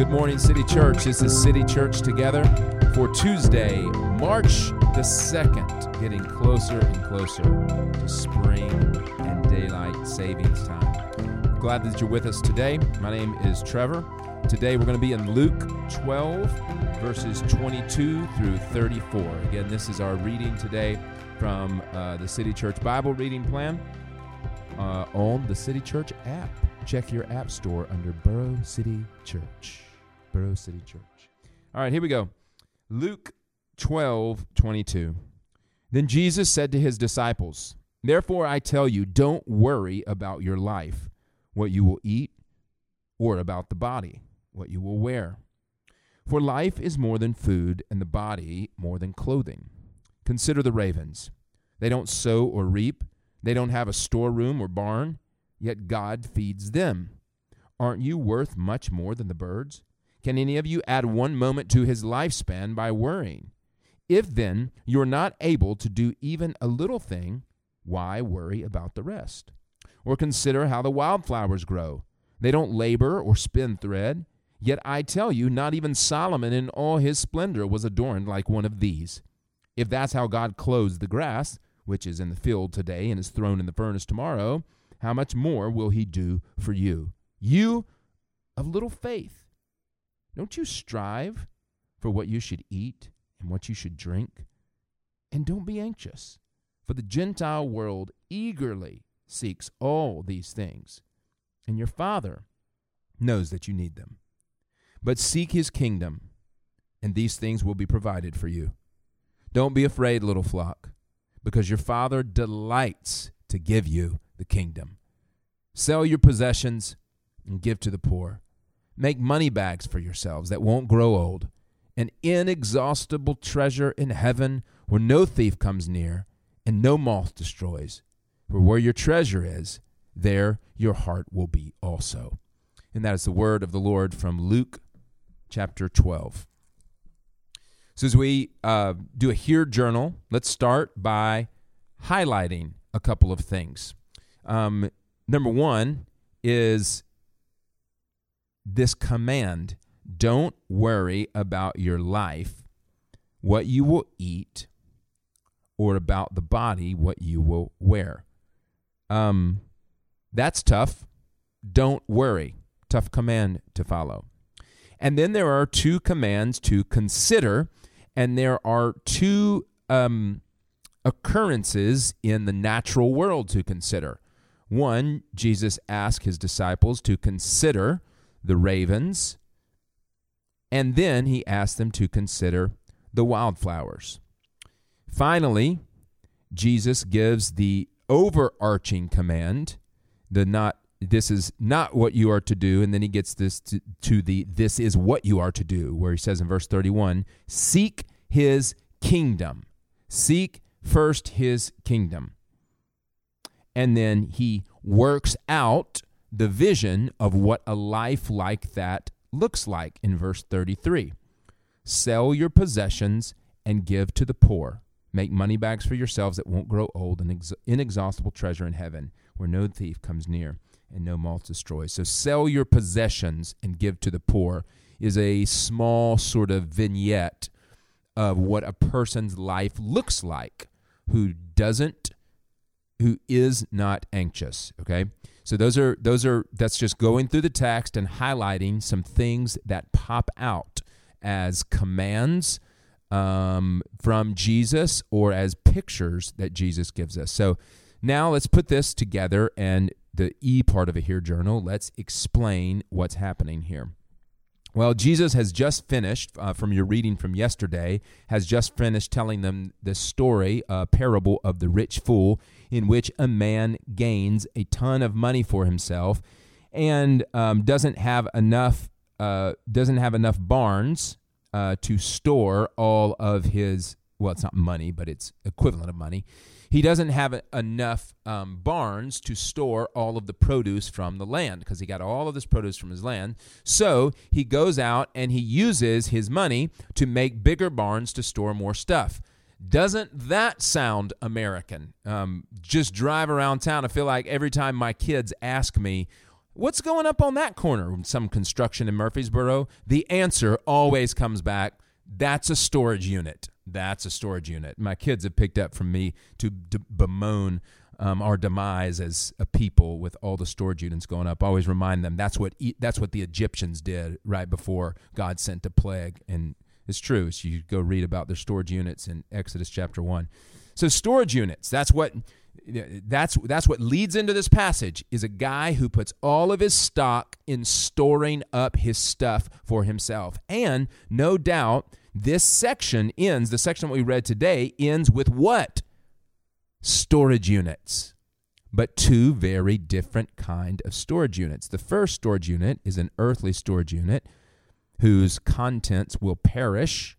Good morning, City Church. This is City Church Together for Tuesday, March the 2nd, getting closer and closer to spring and daylight savings time. Glad that you're with us today. My name is Trevor. Today we're going to be in Luke 12, verses 22 through 34. Again, this is our reading today from uh, the City Church Bible reading plan uh, on the City Church app. Check your app store under Borough City Church. Borough City Church. All right, here we go. Luke 12, 22. Then Jesus said to his disciples, Therefore I tell you, don't worry about your life, what you will eat, or about the body, what you will wear. For life is more than food, and the body more than clothing. Consider the ravens. They don't sow or reap, they don't have a storeroom or barn yet God feeds them. Aren't you worth much more than the birds? Can any of you add one moment to his lifespan by worrying? If then you're not able to do even a little thing, why worry about the rest? Or consider how the wildflowers grow. They don't labor or spin thread. Yet I tell you, not even Solomon in all his splendor was adorned like one of these. If that's how God clothes the grass, which is in the field today and is thrown in the furnace tomorrow, how much more will he do for you? You of little faith. Don't you strive for what you should eat and what you should drink? And don't be anxious, for the Gentile world eagerly seeks all these things, and your Father knows that you need them. But seek his kingdom, and these things will be provided for you. Don't be afraid, little flock, because your Father delights to give you the kingdom. Sell your possessions and give to the poor. Make money bags for yourselves that won't grow old, an inexhaustible treasure in heaven where no thief comes near and no moth destroys. For where your treasure is, there your heart will be also. And that is the word of the Lord from Luke chapter 12. So, as we uh, do a Hear Journal, let's start by highlighting a couple of things. Um, number one is this command don't worry about your life, what you will eat, or about the body, what you will wear. Um, that's tough. Don't worry. Tough command to follow. And then there are two commands to consider, and there are two um, occurrences in the natural world to consider. One, Jesus asked his disciples to consider the ravens, and then he asked them to consider the wildflowers. Finally, Jesus gives the overarching command, the not this is not what you are to do and then he gets this to, to the this is what you are to do where he says in verse 31 seek his kingdom seek first his kingdom. And then he works out the vision of what a life like that looks like in verse 33. Sell your possessions and give to the poor. Make money bags for yourselves that won't grow old, an inexhaustible treasure in heaven where no thief comes near and no moth destroys. So sell your possessions and give to the poor is a small sort of vignette of what a person's life looks like who doesn't who is not anxious okay so those are those are that's just going through the text and highlighting some things that pop out as commands um, from jesus or as pictures that jesus gives us. So now let's put this together and the e part of a Hear Journal. Let's explain what's happening here well, Jesus has just finished, uh, from your reading from yesterday, has just finished telling them the story, a parable of the rich fool, in which a man gains a ton of money for himself and um, doesn't have enough uh, doesn't have enough barns uh, to store all of his well, it's not money, but it's equivalent of money he doesn't have enough um, barns to store all of the produce from the land because he got all of this produce from his land. So he goes out and he uses his money to make bigger barns to store more stuff. Doesn't that sound American? Um, just drive around town. I feel like every time my kids ask me, What's going up on that corner? Some construction in Murfreesboro? The answer always comes back that's a storage unit. That's a storage unit. My kids have picked up from me to d- bemoan um, our demise as a people with all the storage units going up. I always remind them that's what e- that's what the Egyptians did right before God sent a plague, and it's true. So you go read about their storage units in Exodus chapter one. So storage units. That's what that's that's what leads into this passage is a guy who puts all of his stock in storing up his stuff for himself. And no doubt this section ends, the section we read today ends with what? Storage units. But two very different kind of storage units. The first storage unit is an earthly storage unit whose contents will perish.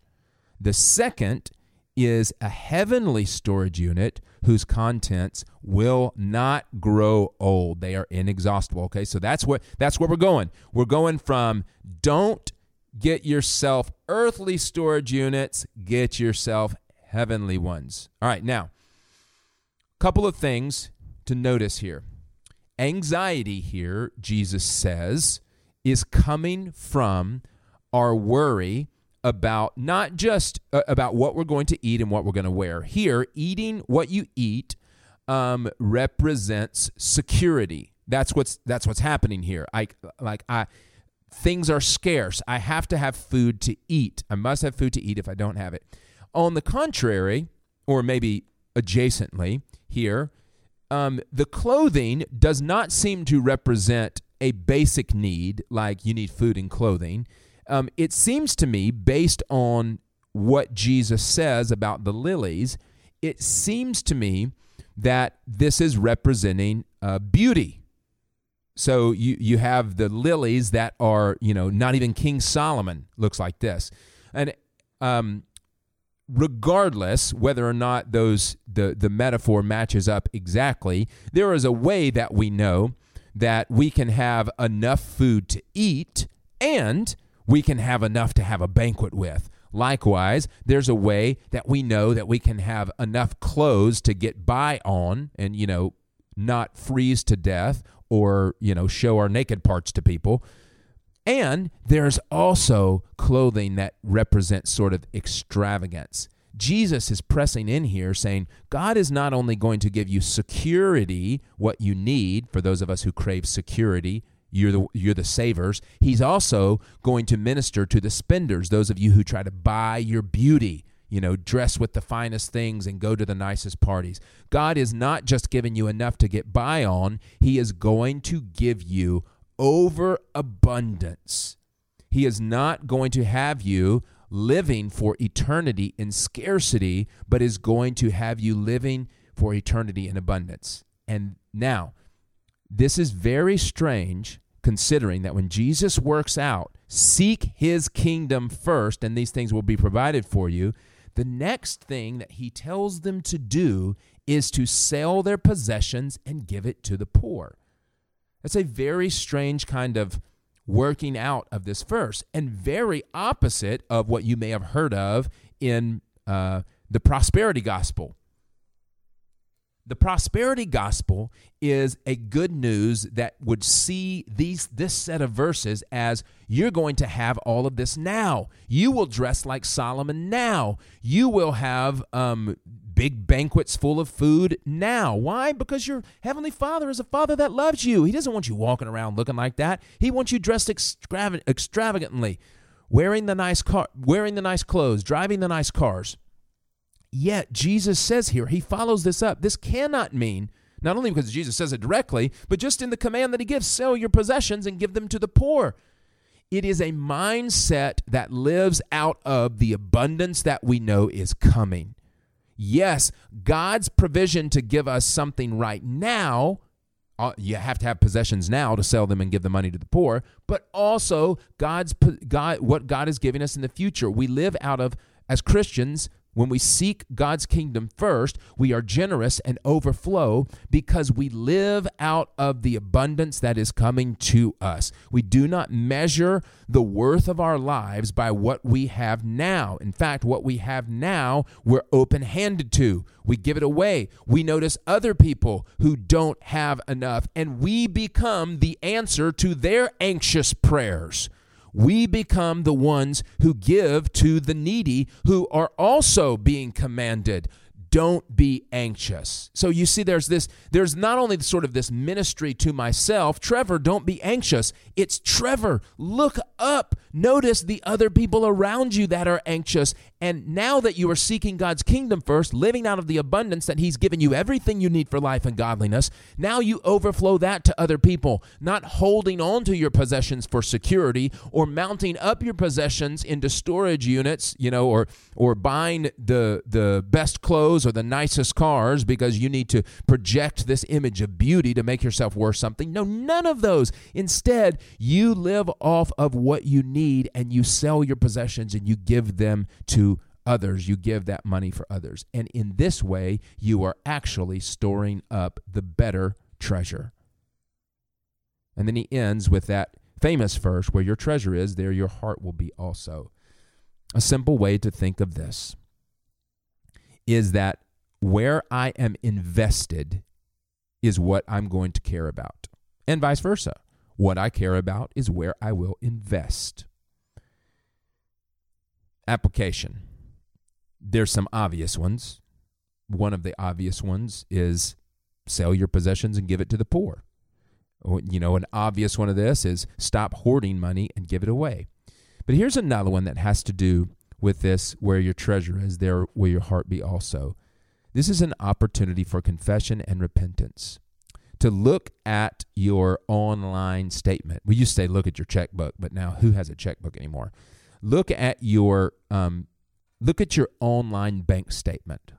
The second is a heavenly storage unit whose contents will not grow old. They are inexhaustible. Okay, so that's what that's where we're going. We're going from don't get yourself earthly storage units, get yourself heavenly ones. All right, now, a couple of things to notice here. Anxiety here, Jesus says, is coming from our worry about not just uh, about what we're going to eat and what we're going to wear. Here, eating what you eat um, represents security. That's what's that's what's happening here. I like I things are scarce. I have to have food to eat. I must have food to eat if I don't have it. On the contrary, or maybe adjacently here, um, the clothing does not seem to represent a basic need like you need food and clothing um, it seems to me, based on what Jesus says about the lilies, it seems to me that this is representing uh, beauty. So you you have the lilies that are you know not even King Solomon looks like this, and um, regardless whether or not those the the metaphor matches up exactly, there is a way that we know that we can have enough food to eat and we can have enough to have a banquet with. Likewise, there's a way that we know that we can have enough clothes to get by on and, you know, not freeze to death or, you know, show our naked parts to people. And there's also clothing that represents sort of extravagance. Jesus is pressing in here saying, God is not only going to give you security, what you need for those of us who crave security, you're the you're the savers. He's also going to minister to the spenders, those of you who try to buy your beauty, you know, dress with the finest things and go to the nicest parties. God is not just giving you enough to get by on, he is going to give you overabundance. He is not going to have you living for eternity in scarcity, but is going to have you living for eternity in abundance. And now, this is very strange considering that when Jesus works out, seek his kingdom first, and these things will be provided for you. The next thing that he tells them to do is to sell their possessions and give it to the poor. That's a very strange kind of working out of this verse, and very opposite of what you may have heard of in uh, the prosperity gospel. The prosperity gospel is a good news that would see these this set of verses as you're going to have all of this now. You will dress like Solomon now. You will have um, big banquets full of food now. Why? Because your heavenly Father is a Father that loves you. He doesn't want you walking around looking like that. He wants you dressed extravagantly, wearing the nice car, wearing the nice clothes, driving the nice cars. Yet Jesus says here, he follows this up. This cannot mean, not only because Jesus says it directly, but just in the command that he gives sell your possessions and give them to the poor. It is a mindset that lives out of the abundance that we know is coming. Yes, God's provision to give us something right now, uh, you have to have possessions now to sell them and give the money to the poor, but also God's God what God is giving us in the future. We live out of as Christians When we seek God's kingdom first, we are generous and overflow because we live out of the abundance that is coming to us. We do not measure the worth of our lives by what we have now. In fact, what we have now, we're open handed to. We give it away. We notice other people who don't have enough, and we become the answer to their anxious prayers we become the ones who give to the needy who are also being commanded don't be anxious. So you see there's this there's not only sort of this ministry to myself, Trevor, don't be anxious. It's Trevor, look up. Notice the other people around you that are anxious. And now that you are seeking God's kingdom first, living out of the abundance that he's given you everything you need for life and godliness, now you overflow that to other people, not holding on to your possessions for security or mounting up your possessions into storage units, you know, or or buying the the best clothes or the nicest cars because you need to project this image of beauty to make yourself worth something. No, none of those. Instead, you live off of what you need and you sell your possessions and you give them to others. You give that money for others. And in this way, you are actually storing up the better treasure. And then he ends with that famous verse where your treasure is, there your heart will be also. A simple way to think of this is that where I am invested is what I'm going to care about, and vice versa. What I care about is where I will invest. Application. There's some obvious ones. One of the obvious ones is sell your possessions and give it to the poor. Oh, you know, an obvious one of this is stop hoarding money and give it away. But here's another one that has to do with this where your treasure is, there will your heart be also. This is an opportunity for confession and repentance. To look at your online statement. We used to say look at your checkbook, but now who has a checkbook anymore? Look at your um, look at your online bank statement.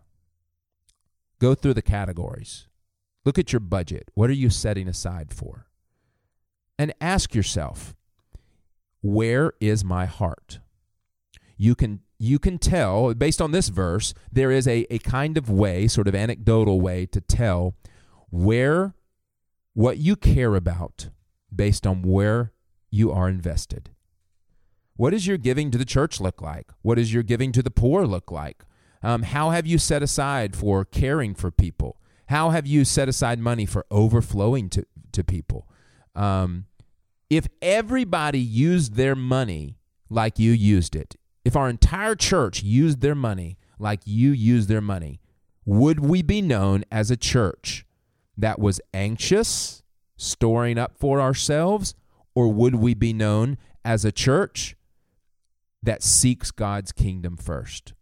Go through the categories. Look at your budget. What are you setting aside for? And ask yourself, where is my heart? you can you can tell based on this verse there is a, a kind of way sort of anecdotal way to tell where what you care about based on where you are invested what does your giving to the church look like? What does your giving to the poor look like? Um, how have you set aside for caring for people? How have you set aside money for overflowing to, to people? Um, if everybody used their money like you used it if our entire church used their money like you use their money, would we be known as a church that was anxious, storing up for ourselves, or would we be known as a church that seeks God's kingdom first?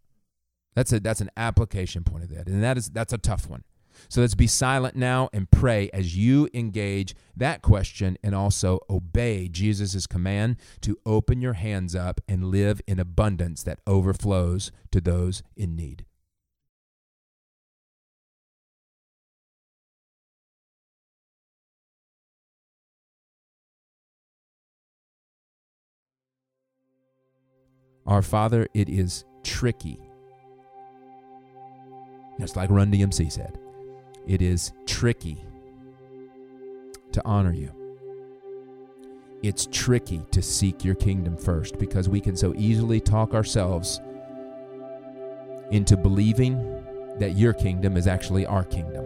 That's a that's an application point of that, and that is that's a tough one. So let's be silent now and pray as you engage that question and also obey Jesus' command to open your hands up and live in abundance that overflows to those in need. Our Father, it is tricky. Just like Run DMC said. It is tricky to honor you. It's tricky to seek your kingdom first because we can so easily talk ourselves into believing that your kingdom is actually our kingdom.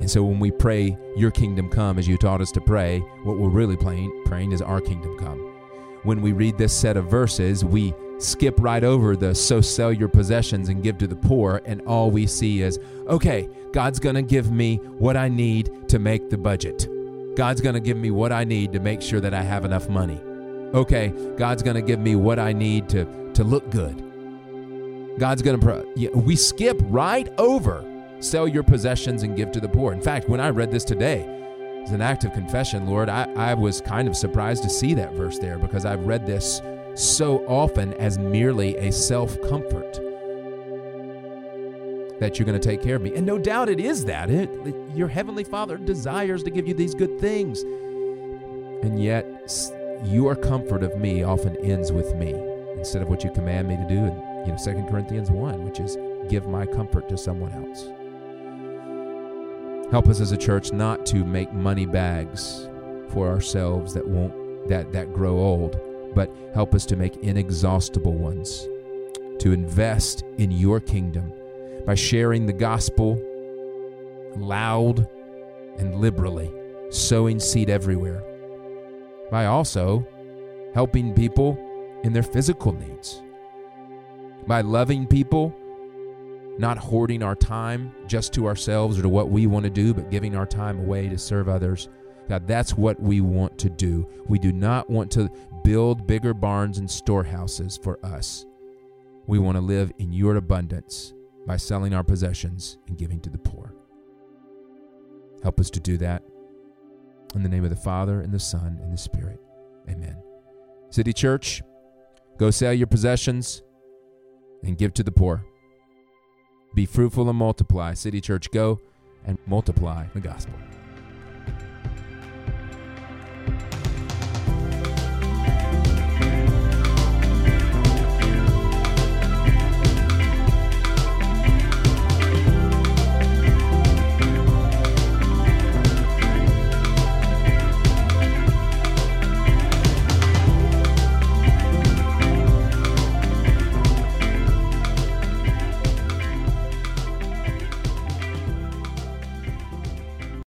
And so when we pray, Your kingdom come, as you taught us to pray, what we're really praying, praying is Our kingdom come. When we read this set of verses, we skip right over the so sell your possessions and give to the poor, and all we see is, okay, God's going to give me what I need to make the budget. God's going to give me what I need to make sure that I have enough money. Okay, God's going to give me what I need to, to look good. God's going to, pro- we skip right over sell your possessions and give to the poor. In fact, when I read this today, as an act of confession, Lord, I, I was kind of surprised to see that verse there because I've read this so often as merely a self comfort that you're going to take care of me. And no doubt it is that. It, your heavenly Father desires to give you these good things. And yet, your comfort of me often ends with me instead of what you command me to do. And you know 2 Corinthians 1, which is give my comfort to someone else. Help us as a church not to make money bags for ourselves that won't that that grow old, but help us to make inexhaustible ones. To invest in your kingdom by sharing the gospel loud and liberally, sowing seed everywhere. By also helping people in their physical needs. By loving people not hoarding our time just to ourselves or to what we want to do, but giving our time away to serve others. God, that's what we want to do. We do not want to build bigger barns and storehouses for us. We want to live in your abundance by selling our possessions and giving to the poor. Help us to do that. In the name of the Father, and the Son, and the Spirit. Amen. City Church, go sell your possessions and give to the poor. Be fruitful and multiply. City Church, go and multiply the gospel.